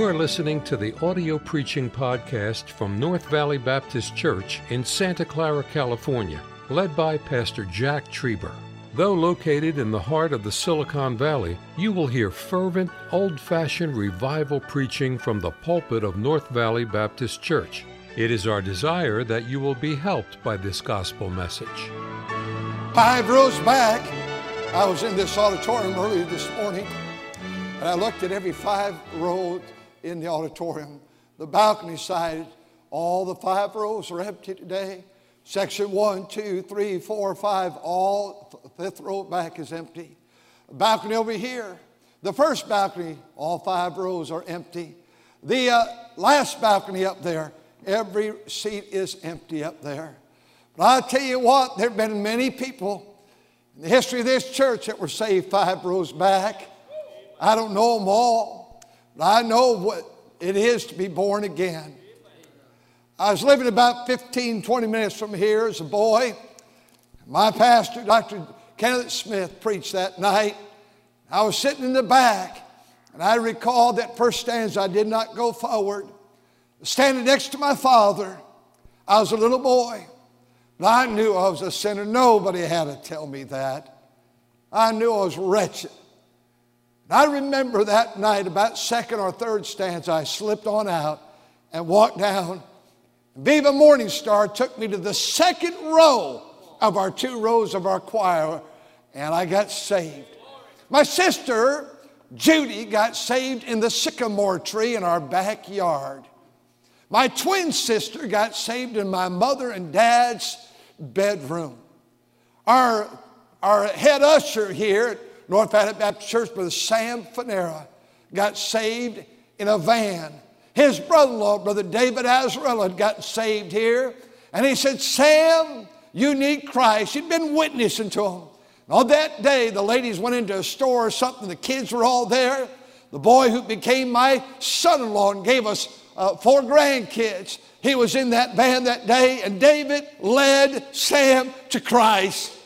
You are listening to the audio preaching podcast from North Valley Baptist Church in Santa Clara, California, led by Pastor Jack Trieber. Though located in the heart of the Silicon Valley, you will hear fervent, old fashioned revival preaching from the pulpit of North Valley Baptist Church. It is our desire that you will be helped by this gospel message. Five rows back, I was in this auditorium earlier this morning, and I looked at every five rows in the auditorium. The balcony side, all the five rows are empty today. Section one, two, three, four, five, all fifth row back is empty. balcony over here, the first balcony, all five rows are empty. The uh, last balcony up there, every seat is empty up there. But I'll tell you what, there have been many people in the history of this church that were saved five rows back. I don't know them all. I know what it is to be born again. I was living about 15, 20 minutes from here as a boy. My pastor, Dr. Kenneth Smith, preached that night. I was sitting in the back, and I recall that first stanza I did not go forward. Standing next to my father, I was a little boy, but I knew I was a sinner. Nobody had to tell me that. I knew I was wretched. I remember that night, about second or third stanza, I slipped on out and walked down. Viva Morning Star took me to the second row of our two rows of our choir, and I got saved. My sister, Judy, got saved in the sycamore tree in our backyard. My twin sister got saved in my mother and dad's bedroom. Our, our head usher here North Valley Baptist Church, Brother Sam Fanera, got saved in a van. His brother in law, Brother David Azarella, had gotten saved here. And he said, Sam, you need Christ. He'd been witnessing to him. And on that day, the ladies went into a store or something. The kids were all there. The boy who became my son in law and gave us uh, four grandkids, he was in that van that day. And David led Sam to Christ.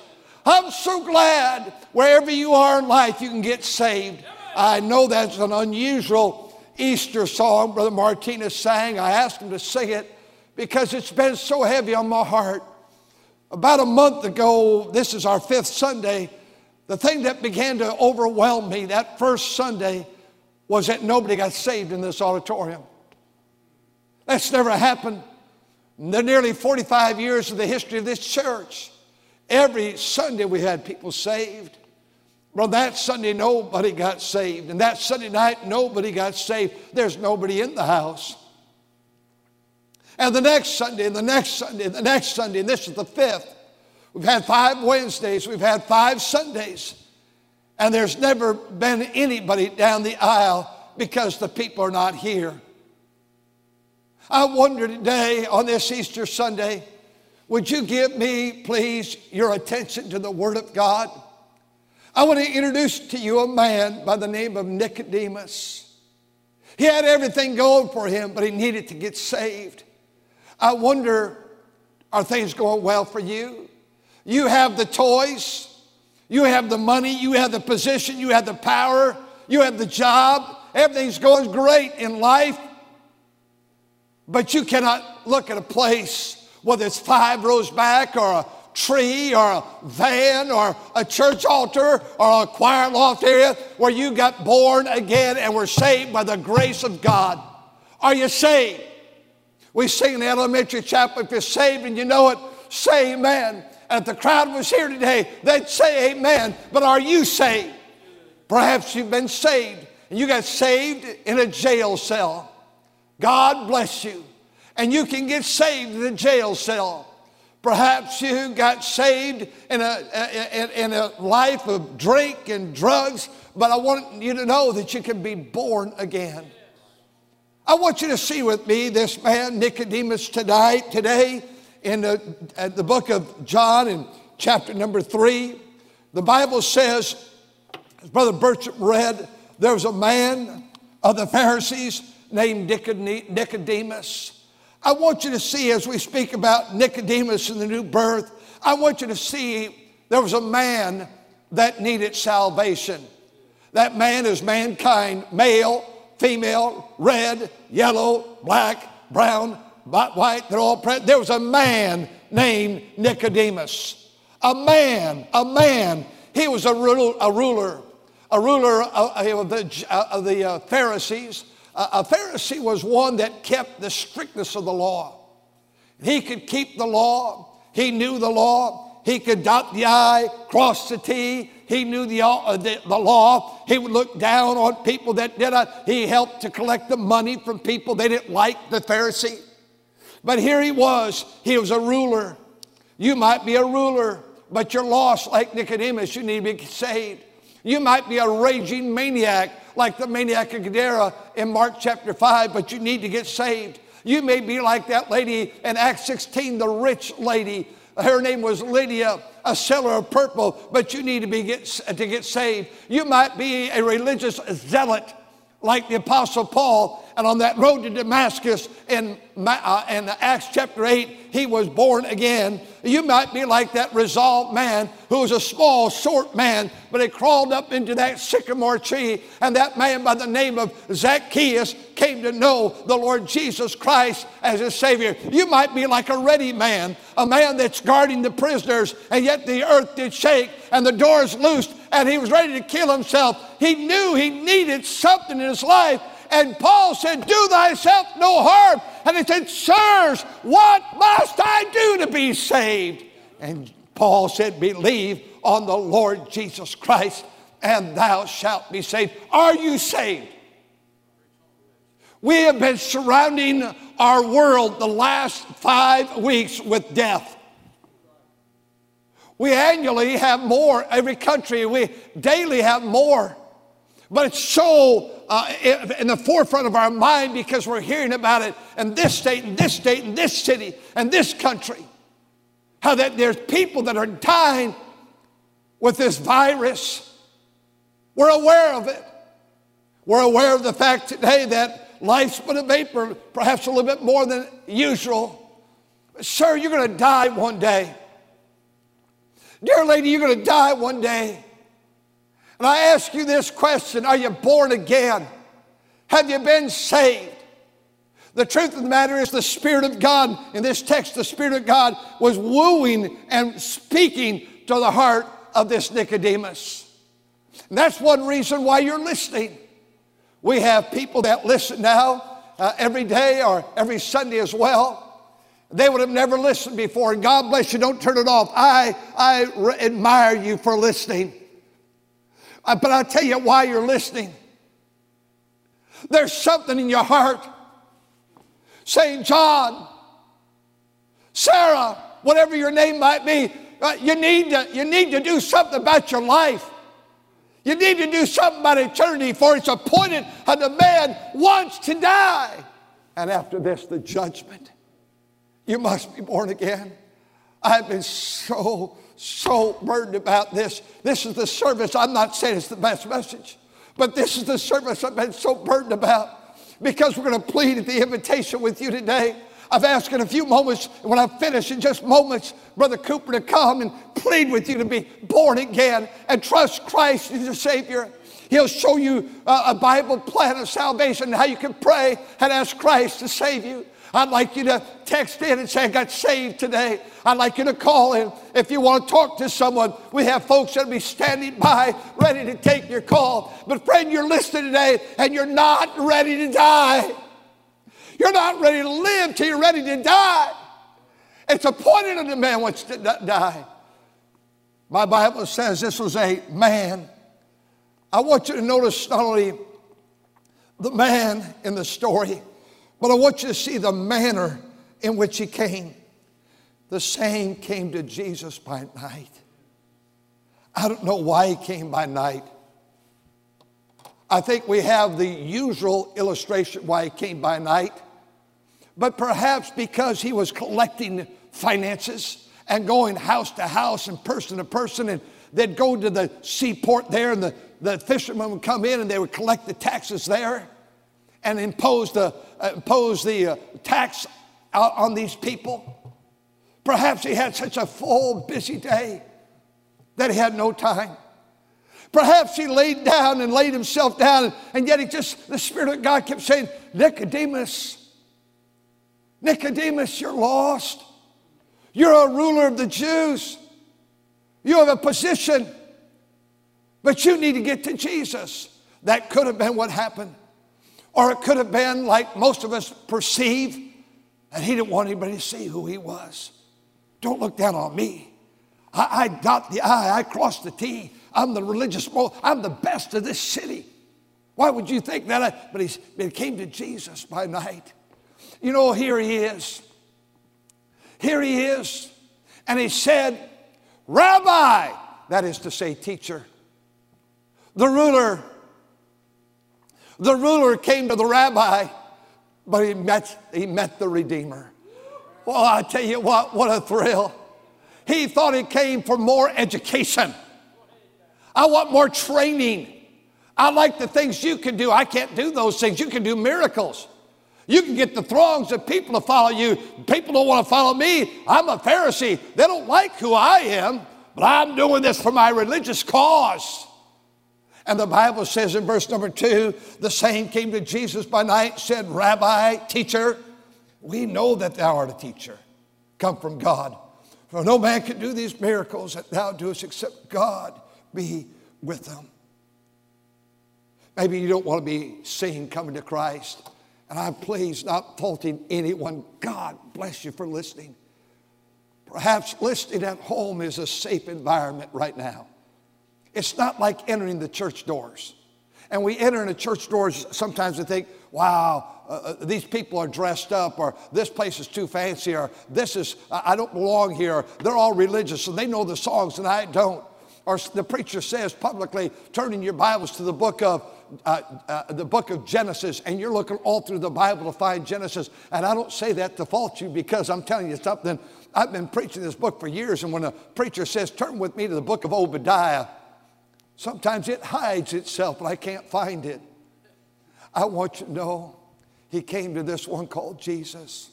I'm so glad wherever you are in life you can get saved. I know that's an unusual Easter song Brother Martinez sang. I asked him to sing it because it's been so heavy on my heart. About a month ago, this is our fifth Sunday, the thing that began to overwhelm me that first Sunday was that nobody got saved in this auditorium. That's never happened in the nearly 45 years of the history of this church. Every Sunday we had people saved. Well, that Sunday nobody got saved. And that Sunday night nobody got saved. There's nobody in the house. And the next Sunday, and the next Sunday, and the next Sunday, and this is the fifth. We've had five Wednesdays, we've had five Sundays, and there's never been anybody down the aisle because the people are not here. I wonder today on this Easter Sunday, would you give me, please, your attention to the Word of God? I want to introduce to you a man by the name of Nicodemus. He had everything going for him, but he needed to get saved. I wonder, are things going well for you? You have the toys, you have the money, you have the position, you have the power, you have the job, everything's going great in life, but you cannot look at a place whether it's five rows back or a tree or a van or a church altar or a choir loft area where you got born again and were saved by the grace of God. Are you saved? We sing in the elementary chapel, if you're saved and you know it, say amen. And if the crowd was here today, they'd say amen. But are you saved? Perhaps you've been saved and you got saved in a jail cell. God bless you and you can get saved in a jail cell. Perhaps you got saved in a, in, a life of drink and drugs, but I want you to know that you can be born again. I want you to see with me this man, Nicodemus, tonight, today, in the, the book of John, in chapter number three. The Bible says, as Brother Bertram read, there was a man of the Pharisees named Nicodemus. I want you to see as we speak about Nicodemus and the new birth, I want you to see there was a man that needed salvation. That man is mankind, male, female, red, yellow, black, brown, white, they're all present. There was a man named Nicodemus. A man, a man. He was a, ruler, a ruler, a ruler of the, of the uh, Pharisees. A Pharisee was one that kept the strictness of the law. He could keep the law. He knew the law. He could dot the I, cross the T. He knew the, uh, the, the, law. He would look down on people that did not. He helped to collect the money from people they didn't like, the Pharisee. But here he was. He was a ruler. You might be a ruler, but you're lost like Nicodemus. You need to be saved. You might be a raging maniac like the maniac of Gadara in Mark chapter 5, but you need to get saved. You may be like that lady in Acts 16, the rich lady. Her name was Lydia, a seller of purple, but you need to, be get, to get saved. You might be a religious zealot like the Apostle Paul, and on that road to Damascus in, uh, in Acts chapter 8, he was born again. You might be like that resolved man who was a small, short man, but he crawled up into that sycamore tree, and that man by the name of Zacchaeus came to know the Lord Jesus Christ as his Savior. You might be like a ready man, a man that's guarding the prisoners, and yet the earth did shake and the doors loosed, and he was ready to kill himself. He knew he needed something in his life and Paul said, Do thyself no harm. And he said, Sirs, what must I do to be saved? And Paul said, Believe on the Lord Jesus Christ, and thou shalt be saved. Are you saved? We have been surrounding our world the last five weeks with death. We annually have more, every country, we daily have more. But it's so uh, in the forefront of our mind because we're hearing about it in this state, and this state, and this city, and this country. How that there's people that are dying with this virus. We're aware of it. We're aware of the fact today that life's but a vapor, perhaps a little bit more than usual. Sir, you're going to die one day. Dear lady, you're going to die one day. And I ask you this question Are you born again? Have you been saved? The truth of the matter is, the Spirit of God, in this text, the Spirit of God was wooing and speaking to the heart of this Nicodemus. And that's one reason why you're listening. We have people that listen now uh, every day or every Sunday as well. They would have never listened before. And God bless you, don't turn it off. I, I re- admire you for listening. Uh, but I'll tell you why you're listening. There's something in your heart saying, John, Sarah, whatever your name might be, uh, you, need to, you need to do something about your life. You need to do something about eternity, for it's appointed that the man once to die. And after this, the judgment. You must be born again. I've been so so burdened about this. This is the service. I'm not saying it's the best message, but this is the service I've been so burdened about because we're going to plead at the invitation with you today. I've asked in a few moments, when I finish in just moments, Brother Cooper to come and plead with you to be born again and trust Christ as your Savior. He'll show you a Bible plan of salvation, how you can pray and ask Christ to save you. I'd like you to text in and say, I got saved today. I'd like you to call in. If you want to talk to someone, we have folks that'll be standing by ready to take your call. But, friend, you're listening today and you're not ready to die. You're not ready to live till you're ready to die. It's appointed unto man once to die. My Bible says this was a man. I want you to notice not only the man in the story, but I want you to see the manner in which he came. The same came to Jesus by night. I don't know why he came by night. I think we have the usual illustration why he came by night, but perhaps because he was collecting finances and going house to house and person to person, and they'd go to the seaport there, and the, the fishermen would come in and they would collect the taxes there and impose the, uh, impose the uh, tax on these people. Perhaps he had such a full, busy day that he had no time. Perhaps he laid down and laid himself down, and yet he just, the Spirit of God kept saying, Nicodemus, Nicodemus, you're lost. You're a ruler of the Jews. You have a position, but you need to get to Jesus. That could have been what happened. Or it could have been like most of us perceive that he didn't want anybody to see who he was. Don't look down on me. I, I dot the I, I cross the T. I'm the religious, I'm the best of this city. Why would you think that? But he, he came to Jesus by night. You know, here he is. Here he is. And he said, Rabbi, that is to say, teacher. The ruler, the ruler came to the rabbi, but he met, he met the Redeemer. Well, I tell you what, what a thrill. He thought he came for more education. I want more training. I like the things you can do. I can't do those things. You can do miracles. You can get the throngs of people to follow you. People don't want to follow me. I'm a Pharisee. They don't like who I am, but I'm doing this for my religious cause. And the Bible says in verse number two, the same came to Jesus by night, said, Rabbi, teacher, we know that thou art a teacher, come from God. For no man can do these miracles that thou doest except God be with them. Maybe you don't want to be seen coming to Christ. And I'm pleased not faulting anyone. God bless you for listening. Perhaps listening at home is a safe environment right now. It's not like entering the church doors. And we enter in the church doors, sometimes we think, wow, uh, uh these people are dressed up, or this place is too fancy, or this is, I don't belong here. They're all religious, so they know the songs and I don't or the preacher says publicly, turning your Bibles to the book of uh, uh, the book of Genesis, and you're looking all through the Bible to find Genesis. And I don't say that to fault you because I'm telling you something. I've been preaching this book for years, and when a preacher says, "Turn with me to the book of Obadiah," sometimes it hides itself, but I can't find it. I want you to know, he came to this one called Jesus,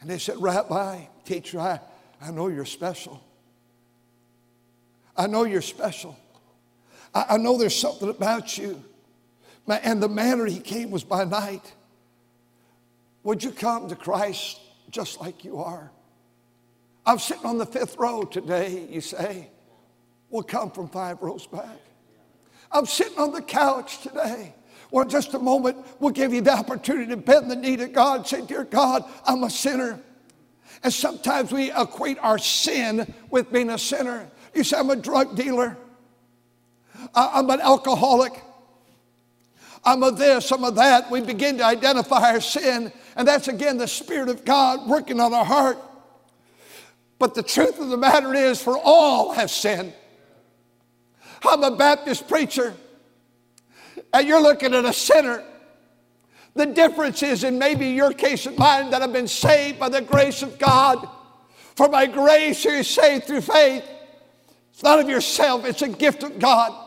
and they said, "Rabbi, teacher, I, I know you're special." I know you're special. I, I know there's something about you. And the manner he came was by night. Would you come to Christ just like you are? I'm sitting on the fifth row today, you say. We'll come from five rows back. I'm sitting on the couch today. Well, in just a moment, we'll give you the opportunity to bend the knee to God. Say, Dear God, I'm a sinner. And sometimes we equate our sin with being a sinner. You say, I'm a drug dealer. I'm an alcoholic. I'm a this, I'm a that. We begin to identify our sin, and that's again the Spirit of God working on our heart. But the truth of the matter is, for all have sinned. I'm a Baptist preacher, and you're looking at a sinner. The difference is in maybe your case and mine that I've been saved by the grace of God. For by grace you're saved through faith. It's not of yourself, it's a gift of God.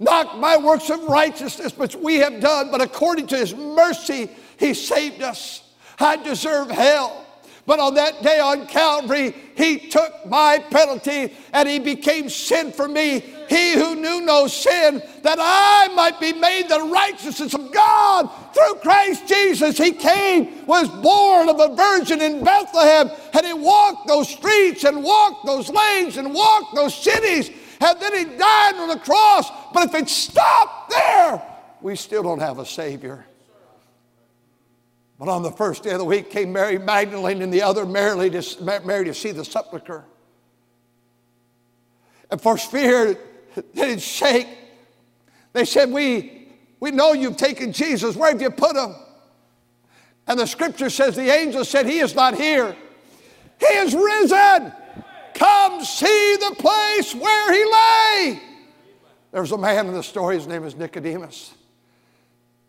Not by works of righteousness which we have done, but according to his mercy, he saved us. I deserve hell. But on that day on Calvary, he took my penalty and he became sin for me. He who knew no sin, that I might be made the righteousness of God through Christ Jesus. He came, was born of a virgin in Bethlehem, and he walked those streets and walked those lanes and walked those cities. And then he died on the cross. But if it stopped there, we still don't have a Savior. But on the first day of the week came Mary Magdalene and the other Mary to, Mary to see the sepulchre. And for fear they didn't shake, they said, we, we know you've taken Jesus. Where have you put him? And the scripture says the angel said, He is not here. He is risen. Come see the place where he lay. There's a man in the story, his name is Nicodemus.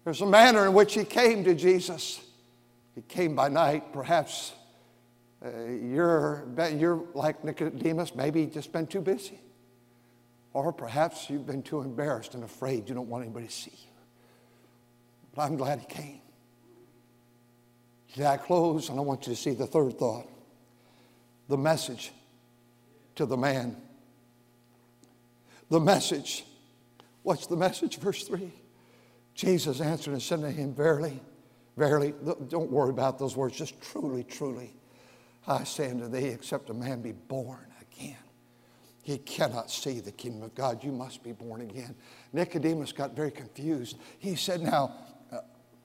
There's a manner in which he came to Jesus. He came by night. Perhaps uh, you're, you're like Nicodemus, maybe just been too busy. Or perhaps you've been too embarrassed and afraid you don't want anybody to see you. But I'm glad he came. Today I close and I want you to see the third thought the message to the man. The message. What's the message? Verse 3. Jesus answered and said to him, Verily, verily, don't worry about those words, just truly, truly, I say unto thee, except a man be born again, he cannot see the kingdom of God. You must be born again. Nicodemus got very confused. He said, Now, uh,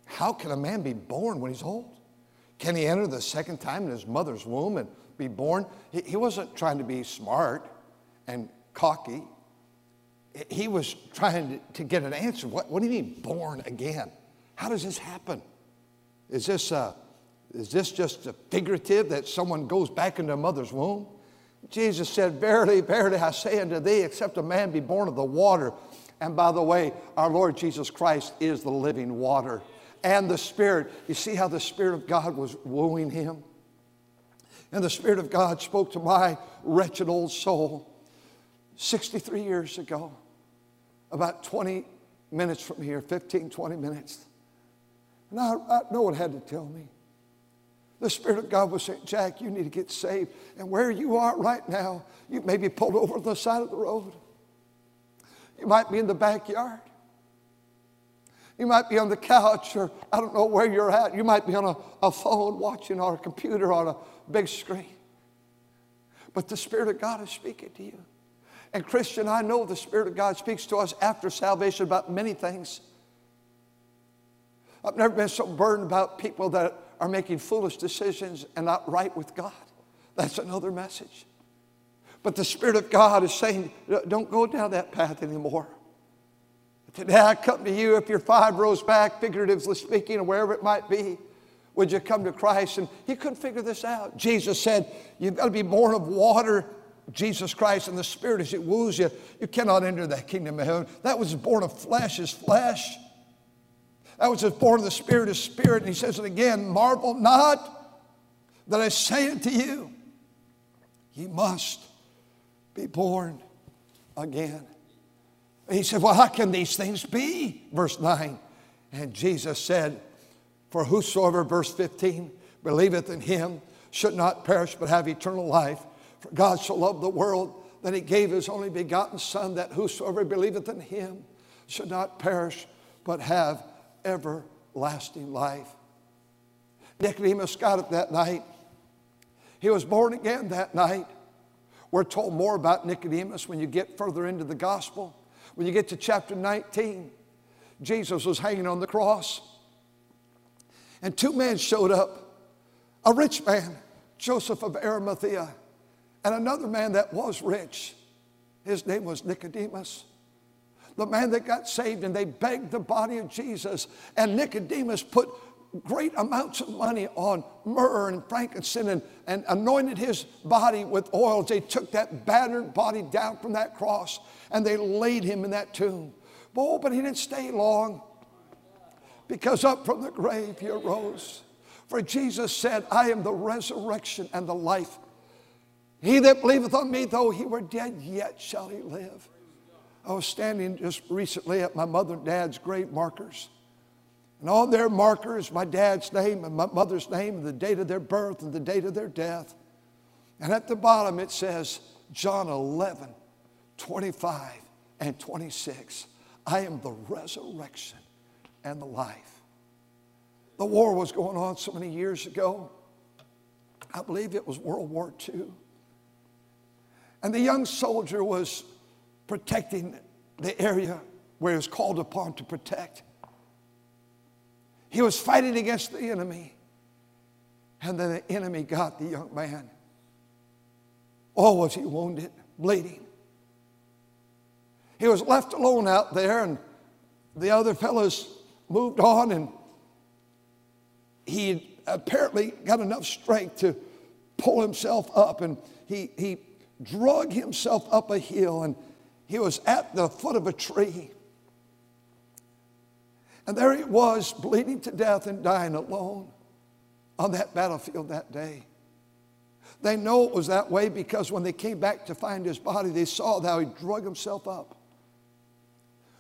how can a man be born when he's old? Can he enter the second time in his mother's womb and be born? He, he wasn't trying to be smart and cocky. He was trying to, to get an answer. What, what do you mean, born again? How does this happen? Is this, uh, is this just a figurative that someone goes back into a mother's womb? Jesus said, Verily, verily, I say unto thee, except a man be born of the water. And by the way, our Lord Jesus Christ is the living water and the Spirit. You see how the Spirit of God was wooing him? And the Spirit of God spoke to my wretched old soul 63 years ago, about 20 minutes from here, 15, 20 minutes. And I, I, no one had to tell me. The Spirit of God was saying, Jack, you need to get saved. And where you are right now, you may be pulled over on the side of the road. You might be in the backyard. You might be on the couch, or I don't know where you're at. You might be on a, a phone watching or a computer on a big screen. But the Spirit of God is speaking to you. And Christian, I know the Spirit of God speaks to us after salvation about many things. I've never been so burdened about people that are making foolish decisions and not right with God. That's another message. But the Spirit of God is saying, don't go down that path anymore. Today I come to you, if you're five rows back, figuratively speaking, or wherever it might be, would you come to Christ? And he couldn't figure this out. Jesus said, You've got to be born of water Jesus Christ and the Spirit as it woos you, you cannot enter that kingdom of heaven. That was born of flesh is flesh. That was born of the Spirit is spirit. And he says it again, marvel not that I say it to you. Ye must be born again. He said, Well, how can these things be? Verse 9. And Jesus said, For whosoever, verse 15, believeth in him should not perish but have eternal life. For God so loved the world that he gave his only begotten Son, that whosoever believeth in him should not perish, but have everlasting life. Nicodemus got it that night. He was born again that night. We're told more about Nicodemus when you get further into the gospel. When you get to chapter 19, Jesus was hanging on the cross. And two men showed up a rich man, Joseph of Arimathea, and another man that was rich. His name was Nicodemus. The man that got saved, and they begged the body of Jesus. And Nicodemus put great amounts of money on myrrh and frankincense and, and anointed his body with oils. They took that battered body down from that cross and they laid him in that tomb. Oh, but he didn't stay long because up from the grave he arose. For Jesus said, I am the resurrection and the life. He that believeth on me, though he were dead, yet shall he live. I was standing just recently at my mother and dad's grave markers. And on their markers, my dad's name and my mother's name and the date of their birth and the date of their death. And at the bottom it says, John 11, 25 and 26. I am the resurrection and the life. The war was going on so many years ago. I believe it was World War II. And the young soldier was protecting the area where he was called upon to protect. He was fighting against the enemy. And then the enemy got the young man. Oh, was he wounded, bleeding. He was left alone out there, and the other fellows moved on, and he apparently got enough strength to pull himself up, and he, he drug himself up a hill and he was at the foot of a tree. And there he was, bleeding to death and dying alone on that battlefield that day. They know it was that way because when they came back to find his body, they saw how he drug himself up.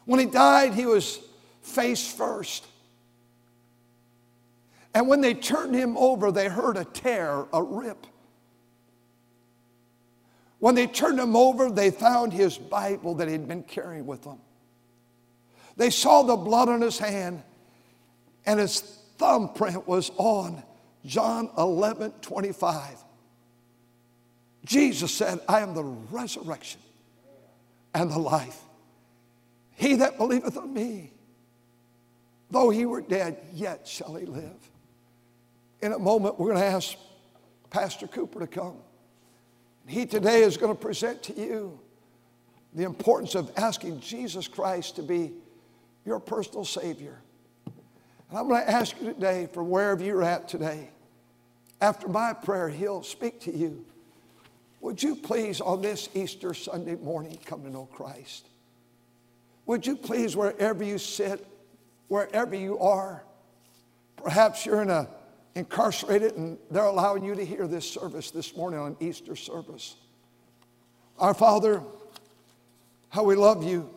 When he died, he was face first. And when they turned him over, they heard a tear, a rip When they turned him over, they found his Bible that he'd been carrying with him. They saw the blood on his hand, and his thumbprint was on John 11 25. Jesus said, I am the resurrection and the life. He that believeth on me, though he were dead, yet shall he live. In a moment, we're going to ask Pastor Cooper to come. He today is going to present to you the importance of asking Jesus Christ to be your personal Savior. And I'm going to ask you today, from wherever you're at today, after my prayer, He'll speak to you. Would you please, on this Easter Sunday morning, come to know Christ? Would you please, wherever you sit, wherever you are, perhaps you're in a incarcerated and they're allowing you to hear this service this morning on Easter service. Our Father, how we love you,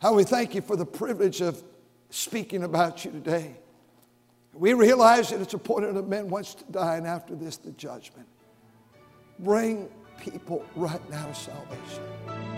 how we thank you for the privilege of speaking about you today. We realize that it's appointed that men once to die and after this the judgment. Bring people right now to salvation.